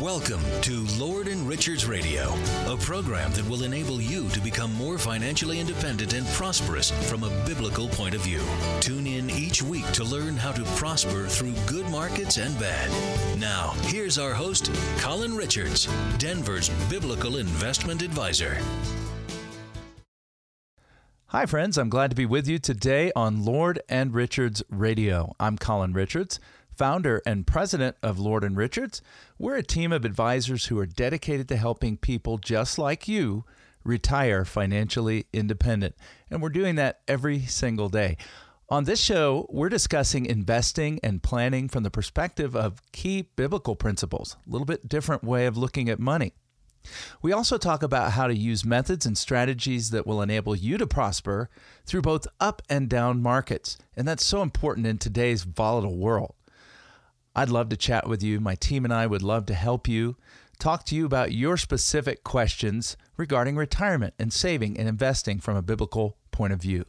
Welcome to Lord and Richards Radio, a program that will enable you to become more financially independent and prosperous from a biblical point of view. Tune in each week to learn how to prosper through good markets and bad. Now, here's our host, Colin Richards, Denver's biblical investment advisor. Hi, friends. I'm glad to be with you today on Lord and Richards Radio. I'm Colin Richards founder and president of Lord and Richards. We're a team of advisors who are dedicated to helping people just like you retire financially independent. And we're doing that every single day. On this show, we're discussing investing and planning from the perspective of key biblical principles, a little bit different way of looking at money. We also talk about how to use methods and strategies that will enable you to prosper through both up and down markets. And that's so important in today's volatile world. I'd love to chat with you. My team and I would love to help you, talk to you about your specific questions regarding retirement and saving and investing from a biblical point of view.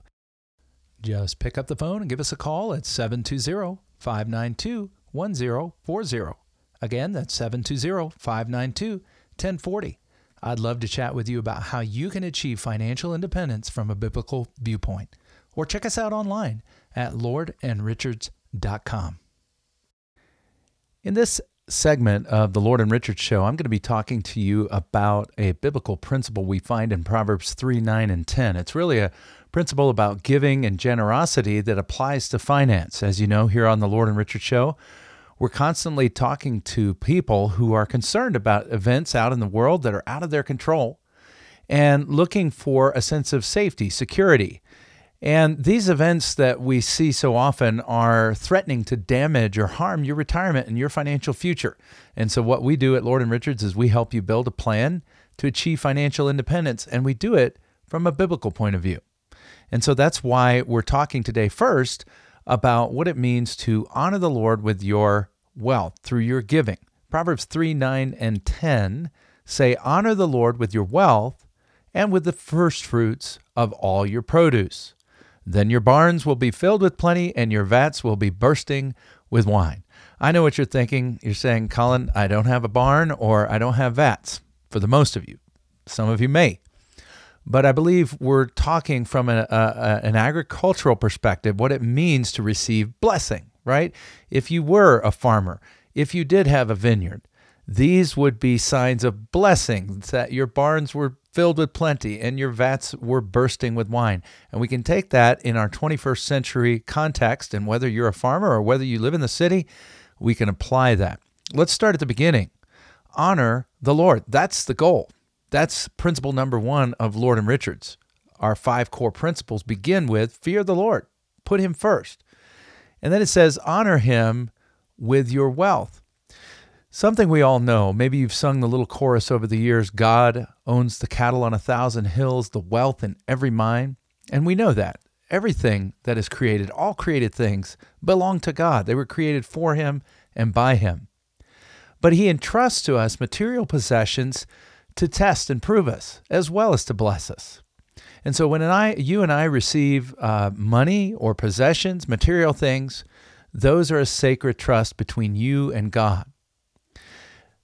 Just pick up the phone and give us a call at 720 592 1040. Again, that's 720 592 1040. I'd love to chat with you about how you can achieve financial independence from a biblical viewpoint. Or check us out online at lordandrichards.com. In this segment of the Lord and Richard show, I'm going to be talking to you about a biblical principle we find in Proverbs 3, 9, and 10. It's really a principle about giving and generosity that applies to finance. As you know, here on the Lord and Richard show, we're constantly talking to people who are concerned about events out in the world that are out of their control and looking for a sense of safety, security, and these events that we see so often are threatening to damage or harm your retirement and your financial future. And so, what we do at Lord and Richards is we help you build a plan to achieve financial independence, and we do it from a biblical point of view. And so, that's why we're talking today first about what it means to honor the Lord with your wealth through your giving. Proverbs 3 9 and 10 say, Honor the Lord with your wealth and with the first fruits of all your produce. Then your barns will be filled with plenty, and your vats will be bursting with wine. I know what you're thinking. You're saying, Colin, I don't have a barn or I don't have vats for the most of you. Some of you may. But I believe we're talking from a, a, an agricultural perspective, what it means to receive blessing, right? If you were a farmer, if you did have a vineyard, these would be signs of blessing that your barns were filled with plenty and your vats were bursting with wine. And we can take that in our 21st century context, and whether you're a farmer or whether you live in the city, we can apply that. Let's start at the beginning. Honor the Lord. That's the goal. That's principle number one of Lord and Richards. Our five core principles begin with fear the Lord, put him first. And then it says, honor him with your wealth. Something we all know, maybe you've sung the little chorus over the years God owns the cattle on a thousand hills, the wealth in every mine. And we know that. Everything that is created, all created things, belong to God. They were created for Him and by Him. But He entrusts to us material possessions to test and prove us, as well as to bless us. And so when I, you and I receive uh, money or possessions, material things, those are a sacred trust between you and God.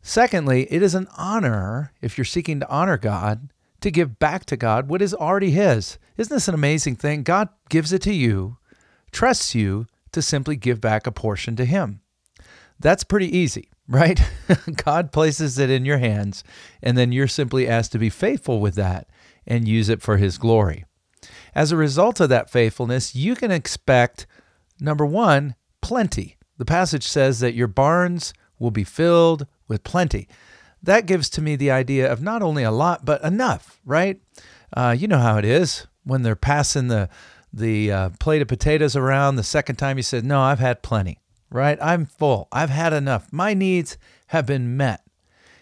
Secondly, it is an honor, if you're seeking to honor God, to give back to God what is already His. Isn't this an amazing thing? God gives it to you, trusts you to simply give back a portion to Him. That's pretty easy, right? God places it in your hands, and then you're simply asked to be faithful with that and use it for His glory. As a result of that faithfulness, you can expect, number one, plenty. The passage says that your barns will be filled with plenty. That gives to me the idea of not only a lot, but enough, right? Uh, you know how it is when they're passing the the uh, plate of potatoes around. The second time you said, "No, I've had plenty." Right? I'm full. I've had enough. My needs have been met.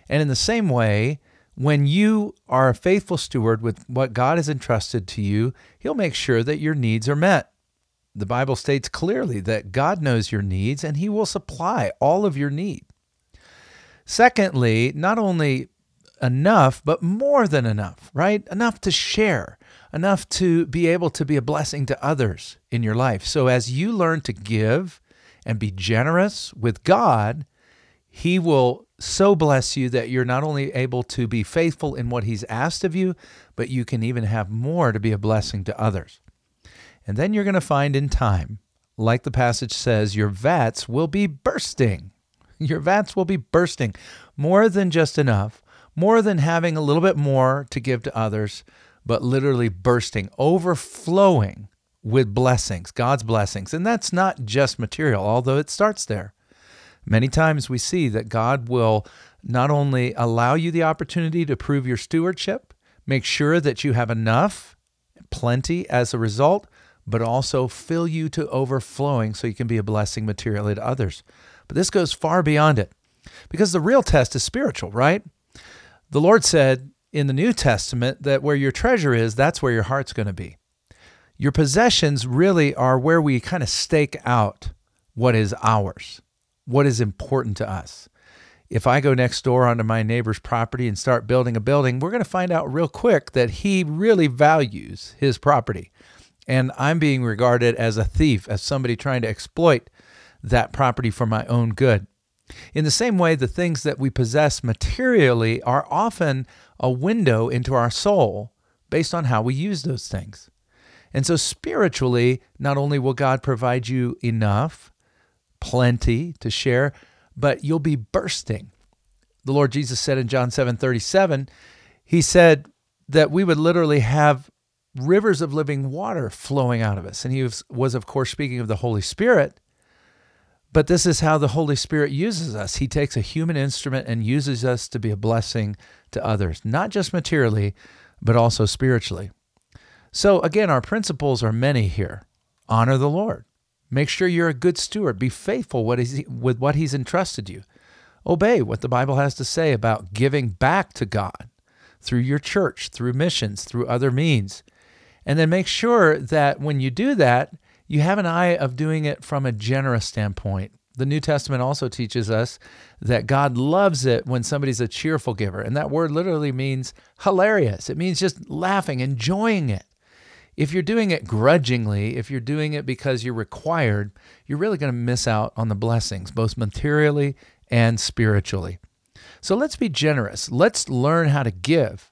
And in the same way, when you are a faithful steward with what God has entrusted to you, He'll make sure that your needs are met. The Bible states clearly that God knows your needs and He will supply all of your need. Secondly, not only enough, but more than enough, right? Enough to share, enough to be able to be a blessing to others in your life. So as you learn to give and be generous with God, He will so bless you that you're not only able to be faithful in what He's asked of you, but you can even have more to be a blessing to others. And then you're going to find in time, like the passage says, your vats will be bursting. Your vats will be bursting. More than just enough, more than having a little bit more to give to others, but literally bursting, overflowing with blessings, God's blessings. And that's not just material, although it starts there. Many times we see that God will not only allow you the opportunity to prove your stewardship, make sure that you have enough, plenty as a result, but also fill you to overflowing so you can be a blessing materially to others. But this goes far beyond it because the real test is spiritual, right? The Lord said in the New Testament that where your treasure is, that's where your heart's going to be. Your possessions really are where we kind of stake out what is ours, what is important to us. If I go next door onto my neighbor's property and start building a building, we're going to find out real quick that he really values his property. And I'm being regarded as a thief, as somebody trying to exploit that property for my own good. In the same way, the things that we possess materially are often a window into our soul based on how we use those things. And so, spiritually, not only will God provide you enough, plenty to share, but you'll be bursting. The Lord Jesus said in John 7 37, He said that we would literally have rivers of living water flowing out of us. And He was, was of course, speaking of the Holy Spirit. But this is how the Holy Spirit uses us. He takes a human instrument and uses us to be a blessing to others, not just materially, but also spiritually. So, again, our principles are many here. Honor the Lord. Make sure you're a good steward. Be faithful with what He's entrusted you. Obey what the Bible has to say about giving back to God through your church, through missions, through other means. And then make sure that when you do that, you have an eye of doing it from a generous standpoint. The New Testament also teaches us that God loves it when somebody's a cheerful giver. And that word literally means hilarious. It means just laughing, enjoying it. If you're doing it grudgingly, if you're doing it because you're required, you're really going to miss out on the blessings, both materially and spiritually. So let's be generous. Let's learn how to give.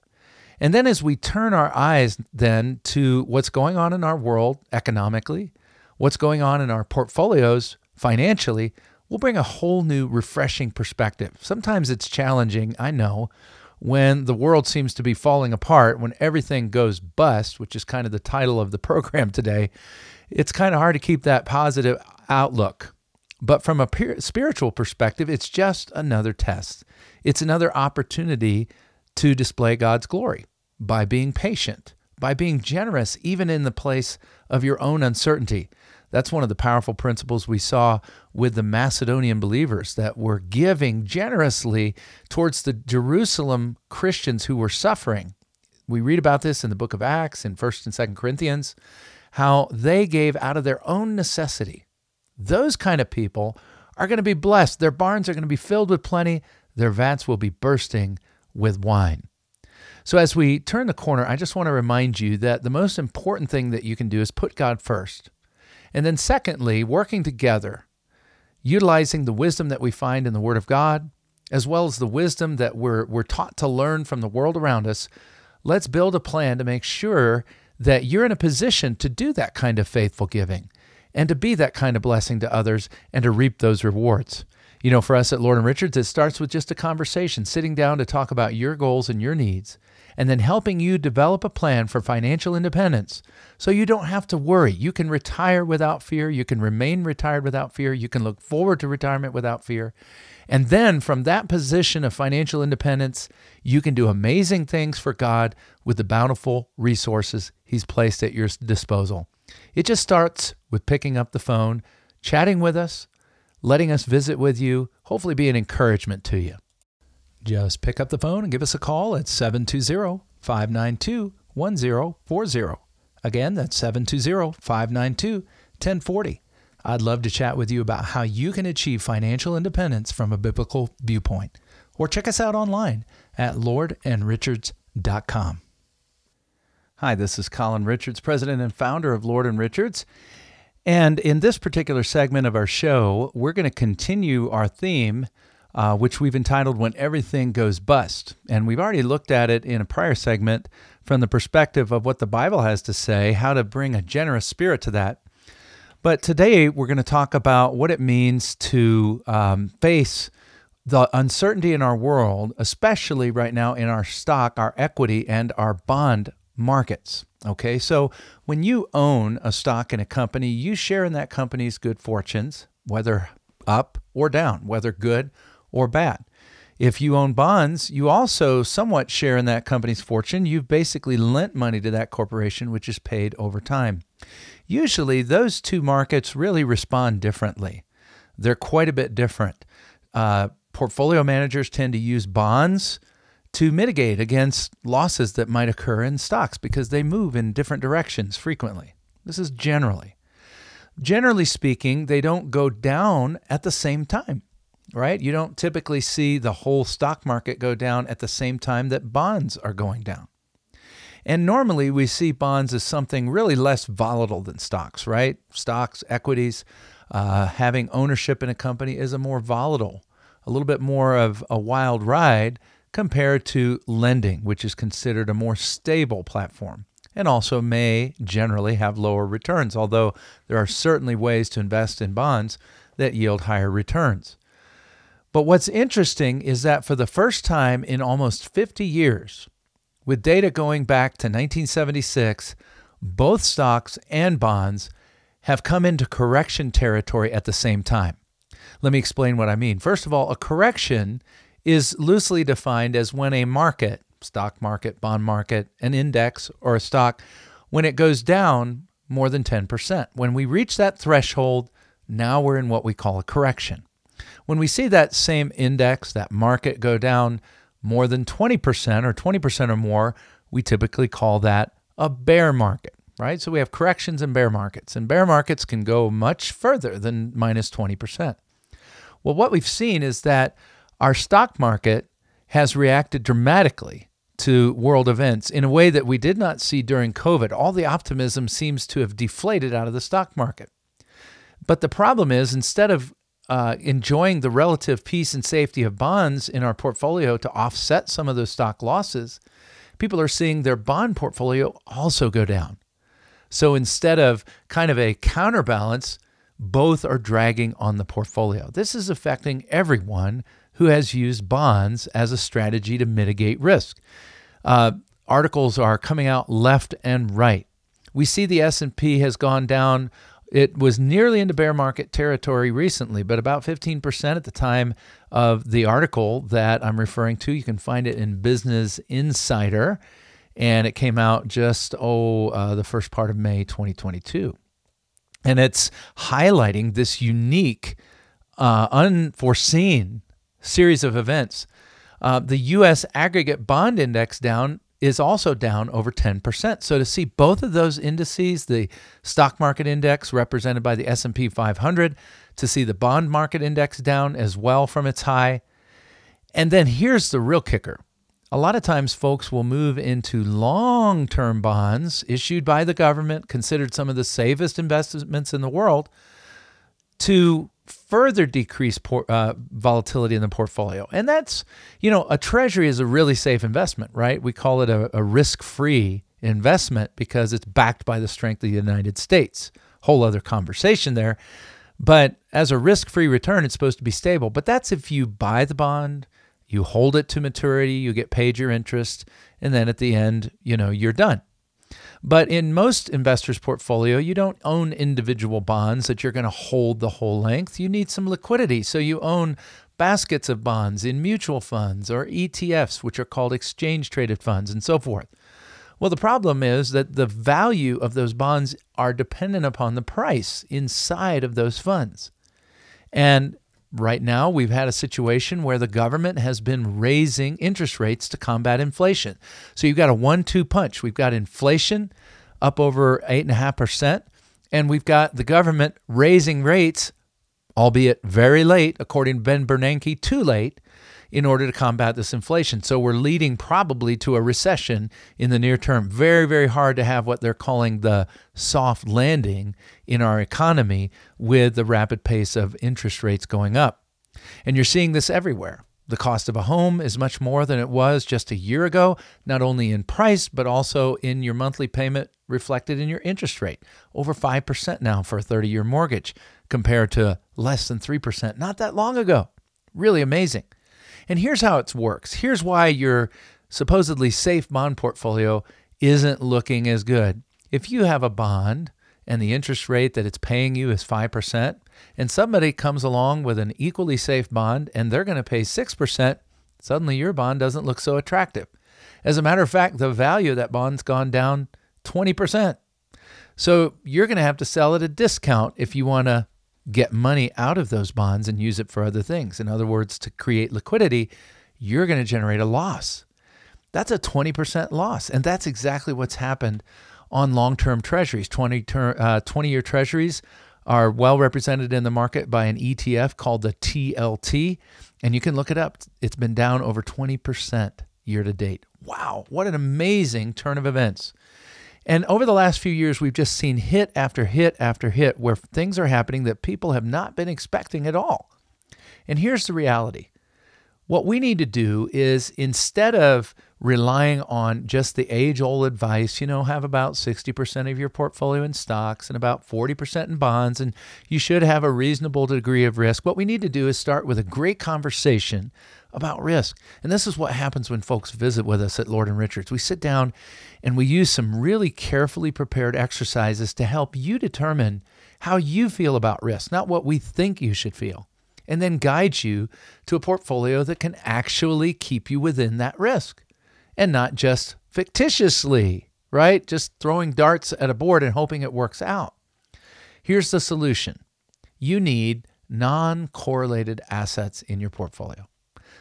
And then as we turn our eyes then to what's going on in our world economically, what's going on in our portfolios financially, we'll bring a whole new refreshing perspective. Sometimes it's challenging, I know, when the world seems to be falling apart, when everything goes bust, which is kind of the title of the program today, it's kind of hard to keep that positive outlook. But from a spiritual perspective, it's just another test. It's another opportunity to display God's glory by being patient, by being generous, even in the place of your own uncertainty. That's one of the powerful principles we saw with the Macedonian believers that were giving generously towards the Jerusalem Christians who were suffering. We read about this in the book of Acts in 1st and 2nd Corinthians, how they gave out of their own necessity. Those kind of people are going to be blessed. Their barns are going to be filled with plenty, their vats will be bursting with wine. So, as we turn the corner, I just want to remind you that the most important thing that you can do is put God first. And then, secondly, working together, utilizing the wisdom that we find in the Word of God, as well as the wisdom that we're, we're taught to learn from the world around us, let's build a plan to make sure that you're in a position to do that kind of faithful giving and to be that kind of blessing to others and to reap those rewards. You know, for us at Lord and Richards, it starts with just a conversation, sitting down to talk about your goals and your needs and then helping you develop a plan for financial independence so you don't have to worry. You can retire without fear. You can remain retired without fear. You can look forward to retirement without fear. And then from that position of financial independence, you can do amazing things for God with the bountiful resources He's placed at your disposal. It just starts with picking up the phone, chatting with us, letting us visit with you, hopefully be an encouragement to you. Just pick up the phone and give us a call at 720 592 1040. Again, that's 720 592 1040. I'd love to chat with you about how you can achieve financial independence from a biblical viewpoint. Or check us out online at lordandrichards.com. Hi, this is Colin Richards, president and founder of Lord and Richards. And in this particular segment of our show, we're going to continue our theme uh, which we've entitled When Everything Goes Bust. And we've already looked at it in a prior segment from the perspective of what the Bible has to say, how to bring a generous spirit to that. But today we're going to talk about what it means to um, face the uncertainty in our world, especially right now in our stock, our equity, and our bond markets. Okay, so when you own a stock in a company, you share in that company's good fortunes, whether up or down, whether good or bad. If you own bonds, you also somewhat share in that company's fortune. You've basically lent money to that corporation, which is paid over time. Usually, those two markets really respond differently. They're quite a bit different. Uh, portfolio managers tend to use bonds to mitigate against losses that might occur in stocks because they move in different directions frequently. This is generally. Generally speaking, they don't go down at the same time, right? You don't typically see the whole stock market go down at the same time that bonds are going down. And normally we see bonds as something really less volatile than stocks, right? Stocks, equities, uh, having ownership in a company is a more volatile, a little bit more of a wild ride compared to lending, which is considered a more stable platform and also may generally have lower returns, although there are certainly ways to invest in bonds that yield higher returns. But what's interesting is that for the first time in almost 50 years, with data going back to 1976, both stocks and bonds have come into correction territory at the same time. Let me explain what I mean. First of all, a correction is loosely defined as when a market, stock market, bond market, an index, or a stock, when it goes down more than 10%. When we reach that threshold, now we're in what we call a correction. When we see that same index, that market go down more than 20% or 20% or more, we typically call that a bear market, right? So we have corrections and bear markets, and bear markets can go much further than minus 20%. Well, what we've seen is that our stock market has reacted dramatically to world events in a way that we did not see during COVID. All the optimism seems to have deflated out of the stock market. But the problem is, instead of uh, enjoying the relative peace and safety of bonds in our portfolio to offset some of those stock losses, people are seeing their bond portfolio also go down. So instead of kind of a counterbalance, both are dragging on the portfolio. This is affecting everyone who has used bonds as a strategy to mitigate risk. Uh, articles are coming out left and right. We see the S&P has gone down it was nearly into bear market territory recently, but about 15% at the time of the article that I'm referring to. You can find it in Business Insider, and it came out just, oh, uh, the first part of May 2022. And it's highlighting this unique, uh, unforeseen series of events. Uh, the U.S. aggregate bond index down is also down over 10%. So to see both of those indices, the stock market index represented by the S&P 500, to see the bond market index down as well from its high. And then here's the real kicker. A lot of times folks will move into long-term bonds issued by the government, considered some of the safest investments in the world, to further decrease por- uh, volatility in the portfolio. And that's, you know, a treasury is a really safe investment, right? We call it a, a risk free investment because it's backed by the strength of the United States. Whole other conversation there. But as a risk free return, it's supposed to be stable. But that's if you buy the bond, you hold it to maturity, you get paid your interest, and then at the end, you know, you're done. But in most investors' portfolio, you don't own individual bonds that you're going to hold the whole length. You need some liquidity. So you own baskets of bonds in mutual funds or ETFs, which are called exchange traded funds, and so forth. Well, the problem is that the value of those bonds are dependent upon the price inside of those funds. And Right now, we've had a situation where the government has been raising interest rates to combat inflation. So you've got a one two punch. We've got inflation up over 8.5%, and we've got the government raising rates, albeit very late, according to Ben Bernanke, too late, in order to combat this inflation. So we're leading probably to a recession in the near term. Very, very hard to have what they're calling the soft landing in our economy with the rapid pace of interest rates going up. And you're seeing this everywhere. The cost of a home is much more than it was just a year ago, not only in price, but also in your monthly payment reflected in your interest rate. Over 5% now for a 30 year mortgage compared to less than 3% not that long ago. Really amazing. And here's how it works here's why your supposedly safe bond portfolio isn't looking as good. If you have a bond and the interest rate that it's paying you is 5%, and somebody comes along with an equally safe bond and they're going to pay 6%, suddenly your bond doesn't look so attractive. As a matter of fact, the value of that bond's gone down 20%. So you're going to have to sell at a discount if you want to get money out of those bonds and use it for other things. In other words, to create liquidity, you're going to generate a loss. That's a 20% loss. And that's exactly what's happened on long term treasuries. 20, ter- uh, 20 year treasuries are well represented in the market by an ETF called the TLT. And you can look it up. It's been down over 20% year to date. Wow, what an amazing turn of events. And over the last few years, we've just seen hit after hit after hit where things are happening that people have not been expecting at all. And here's the reality what we need to do is instead of relying on just the age old advice, you know, have about 60% of your portfolio in stocks and about 40% in bonds, and you should have a reasonable degree of risk. What we need to do is start with a great conversation about risk. And this is what happens when folks visit with us at Lord and Richards. We sit down and we use some really carefully prepared exercises to help you determine how you feel about risk, not what we think you should feel and then guide you to a portfolio that can actually keep you within that risk and not just fictitiously, right? Just throwing darts at a board and hoping it works out. Here's the solution you need non correlated assets in your portfolio.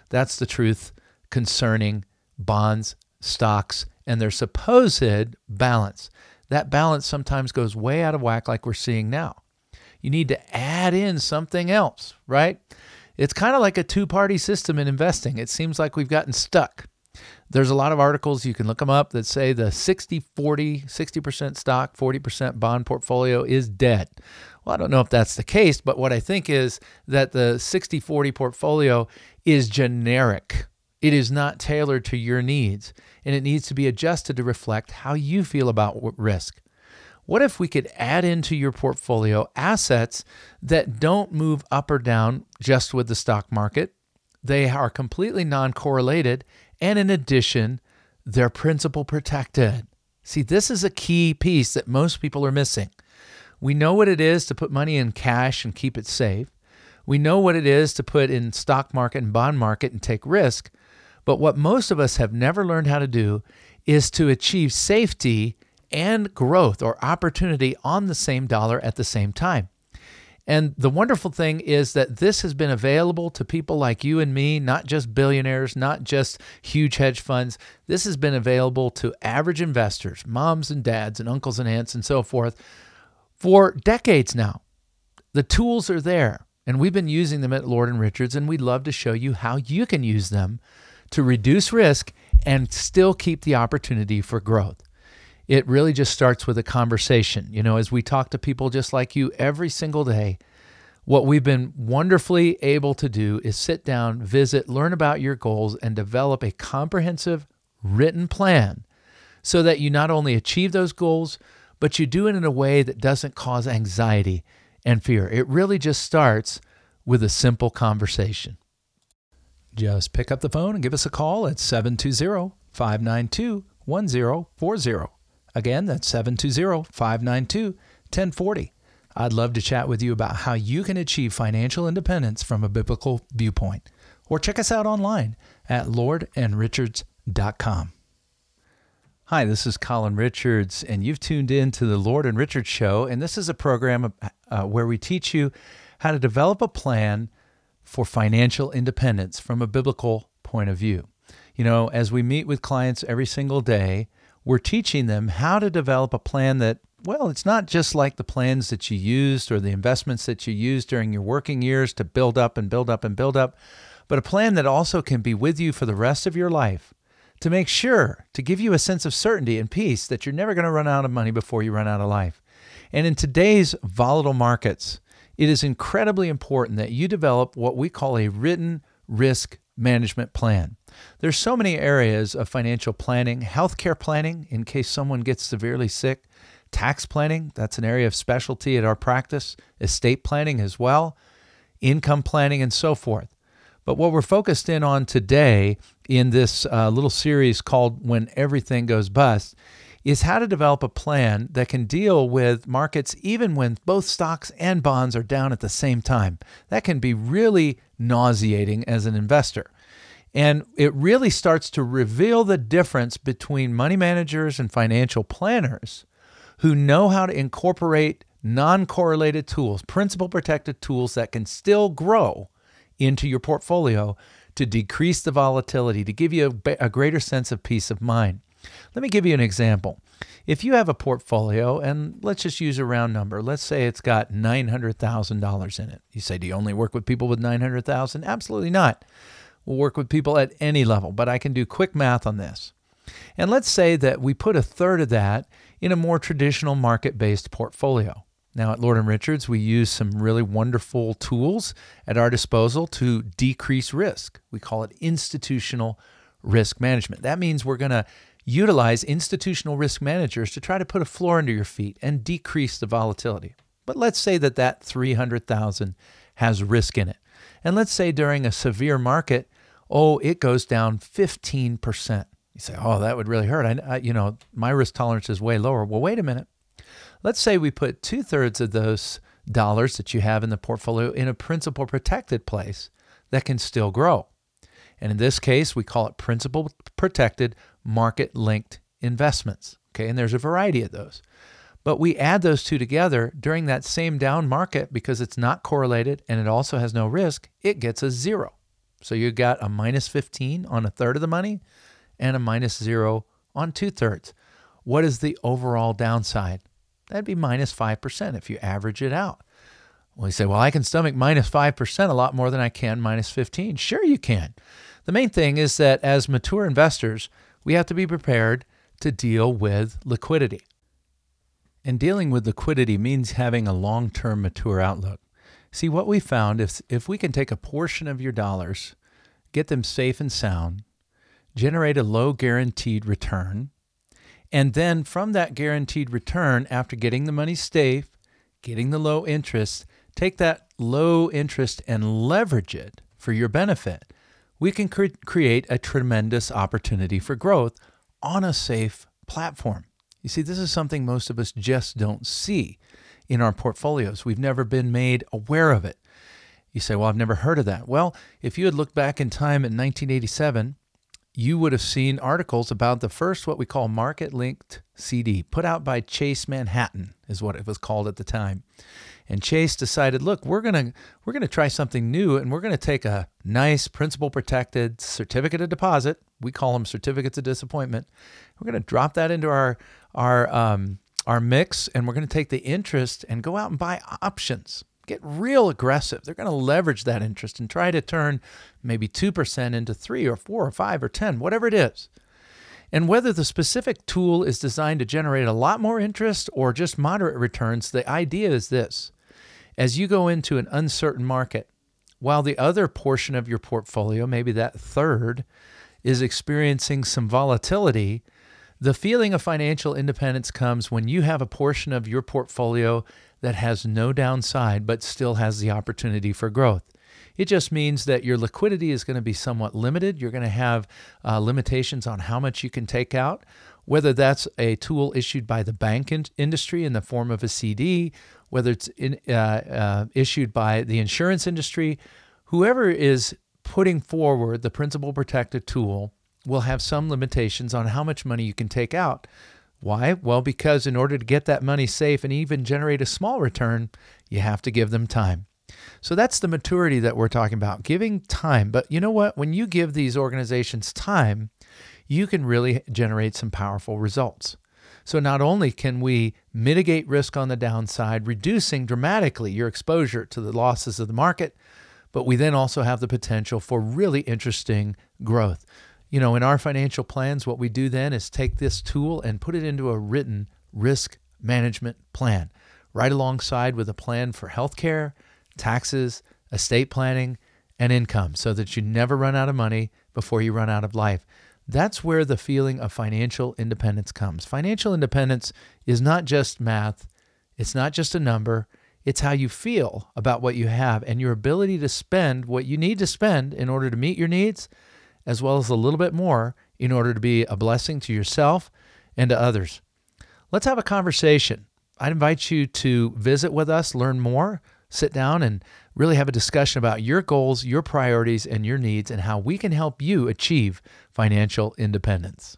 That's the truth concerning bonds, stocks, and their supposed balance. That balance sometimes goes way out of whack, like we're seeing now you need to add in something else, right? It's kind of like a two party system in investing. It seems like we've gotten stuck. There's a lot of articles, you can look them up, that say the 60 40, 60% stock, 40% bond portfolio is dead. Well, I don't know if that's the case, but what I think is that the 60 40 portfolio is generic. It is not tailored to your needs, and it needs to be adjusted to reflect how you feel about risk. What if we could add into your portfolio assets that don't move up or down just with the stock market? They are completely non correlated, and in addition, they're principal protected. See, this is a key piece that most people are missing. We know what it is to put money in cash and keep it safe. We know what it is to put in stock market and bond market and take risk. But what most of us have never learned how to do is to achieve safety and growth or opportunity on the same dollar at the same time. And the wonderful thing is that this has been available to people like you and me, not just billionaires, not just huge hedge funds. This has been available to average investors, moms and dads, and uncles and aunts, and so forth, for decades now. The tools are there, and we've been using them at Lord and Richards, and we'd love to show you how you can use them to reduce risk and still keep the opportunity for growth it really just starts with a conversation. You know, as we talk to people just like you every single day, what we've been wonderfully able to do is sit down, visit, learn about your goals, and develop a comprehensive written plan so that you not only achieve those goals, but you do it in a way that doesn't cause anxiety and fear. It really just starts with a simple conversation. Just pick up the phone and give us a call at 720 592 1040. Again, that's 720 592 1040. I'd love to chat with you about how you can achieve financial independence from a biblical viewpoint. Or check us out online at lordandrichards.com. Hi, this is Colin Richards, and you've tuned in to the Lord and Richards Show. And this is a program uh, where we teach you how to develop a plan for financial independence from a biblical point of view. You know, as we meet with clients every single day, we're teaching them how to develop a plan that, well, it's not just like the plans that you used or the investments that you used during your working years to build up and build up and build up, but a plan that also can be with you for the rest of your life to make sure to give you a sense of certainty and peace that you're never going to run out of money before you run out of life. And in today's volatile markets, it is incredibly important that you develop what we call a written risk management plan. There's so many areas of financial planning, healthcare planning in case someone gets severely sick, tax planning, that's an area of specialty at our practice, estate planning as well, income planning and so forth. But what we're focused in on today in this uh, little series called When Everything Goes Bust is how to develop a plan that can deal with markets even when both stocks and bonds are down at the same time. That can be really nauseating as an investor. And it really starts to reveal the difference between money managers and financial planners who know how to incorporate non correlated tools, principal protected tools that can still grow into your portfolio to decrease the volatility, to give you a, a greater sense of peace of mind. Let me give you an example. If you have a portfolio, and let's just use a round number, let's say it's got $900,000 in it. You say, Do you only work with people with 900,000? Absolutely not. We'll work with people at any level, but I can do quick math on this. And let's say that we put a third of that in a more traditional market based portfolio. Now, at Lord Richards, we use some really wonderful tools at our disposal to decrease risk. We call it institutional risk management. That means we're going to utilize institutional risk managers to try to put a floor under your feet and decrease the volatility. But let's say that that 300,000 has risk in it. And let's say during a severe market, oh, it goes down 15%. You say, "Oh, that would really hurt." I, I you know, my risk tolerance is way lower. Well, wait a minute. Let's say we put two thirds of those dollars that you have in the portfolio in a principal protected place that can still grow. And in this case, we call it principal protected market linked investments. Okay, and there's a variety of those. But we add those two together during that same down market because it's not correlated and it also has no risk, it gets a zero. So you got a minus 15 on a third of the money and a minus zero on two thirds. What is the overall downside? That'd be minus 5% if you average it out. Well, you say, well, I can stomach minus 5% a lot more than I can minus 15. Sure, you can. The main thing is that as mature investors, we have to be prepared to deal with liquidity. And dealing with liquidity means having a long term mature outlook. See, what we found if, if we can take a portion of your dollars, get them safe and sound, generate a low guaranteed return, and then from that guaranteed return, after getting the money safe, getting the low interest, take that low interest and leverage it for your benefit we can cre- create a tremendous opportunity for growth on a safe platform. You see, this is something most of us just don't see in our portfolios. We've never been made aware of it. You say, Well, I've never heard of that. Well, if you had looked back in time in 1987, you would have seen articles about the first, what we call market linked CD, put out by Chase Manhattan, is what it was called at the time. And Chase decided, look, we're gonna we're gonna try something new, and we're gonna take a nice principal protected certificate of deposit. We call them certificates of disappointment. We're gonna drop that into our our um, our mix, and we're gonna take the interest and go out and buy options. Get real aggressive. They're going to leverage that interest and try to turn maybe 2% into 3 or 4 or 5 or 10, whatever it is. And whether the specific tool is designed to generate a lot more interest or just moderate returns, the idea is this as you go into an uncertain market, while the other portion of your portfolio, maybe that third, is experiencing some volatility, the feeling of financial independence comes when you have a portion of your portfolio that has no downside but still has the opportunity for growth. It just means that your liquidity is going to be somewhat limited. You're going to have uh, limitations on how much you can take out, whether that's a tool issued by the bank in- industry in the form of a CD whether it's in, uh, uh, issued by the insurance industry, whoever is putting forward the principal protected tool will have some limitations on how much money you can take out. Why? Well, because in order to get that money safe and even generate a small return, you have to give them time. So that's the maturity that we're talking about, giving time. But you know what? When you give these organizations time, you can really generate some powerful results. So not only can we mitigate risk on the downside, reducing dramatically your exposure to the losses of the market, but we then also have the potential for really interesting growth. You know, in our financial plans, what we do then is take this tool and put it into a written risk management plan, right alongside with a plan for healthcare, taxes, estate planning, and income so that you never run out of money before you run out of life. That's where the feeling of financial independence comes. Financial independence is not just math, it's not just a number, it's how you feel about what you have and your ability to spend what you need to spend in order to meet your needs, as well as a little bit more in order to be a blessing to yourself and to others. Let's have a conversation. I'd invite you to visit with us, learn more, sit down, and really have a discussion about your goals, your priorities, and your needs, and how we can help you achieve financial independence.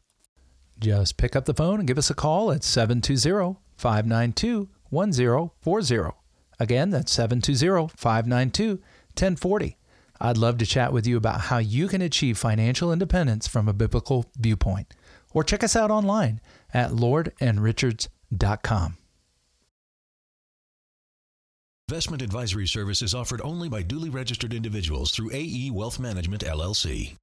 Just pick up the phone and give us a call at 720 592 1040. Again, that's 720 592 1040. I'd love to chat with you about how you can achieve financial independence from a biblical viewpoint. Or check us out online at lordandrichards.com. Investment advisory service is offered only by duly registered individuals through AE Wealth Management LLC.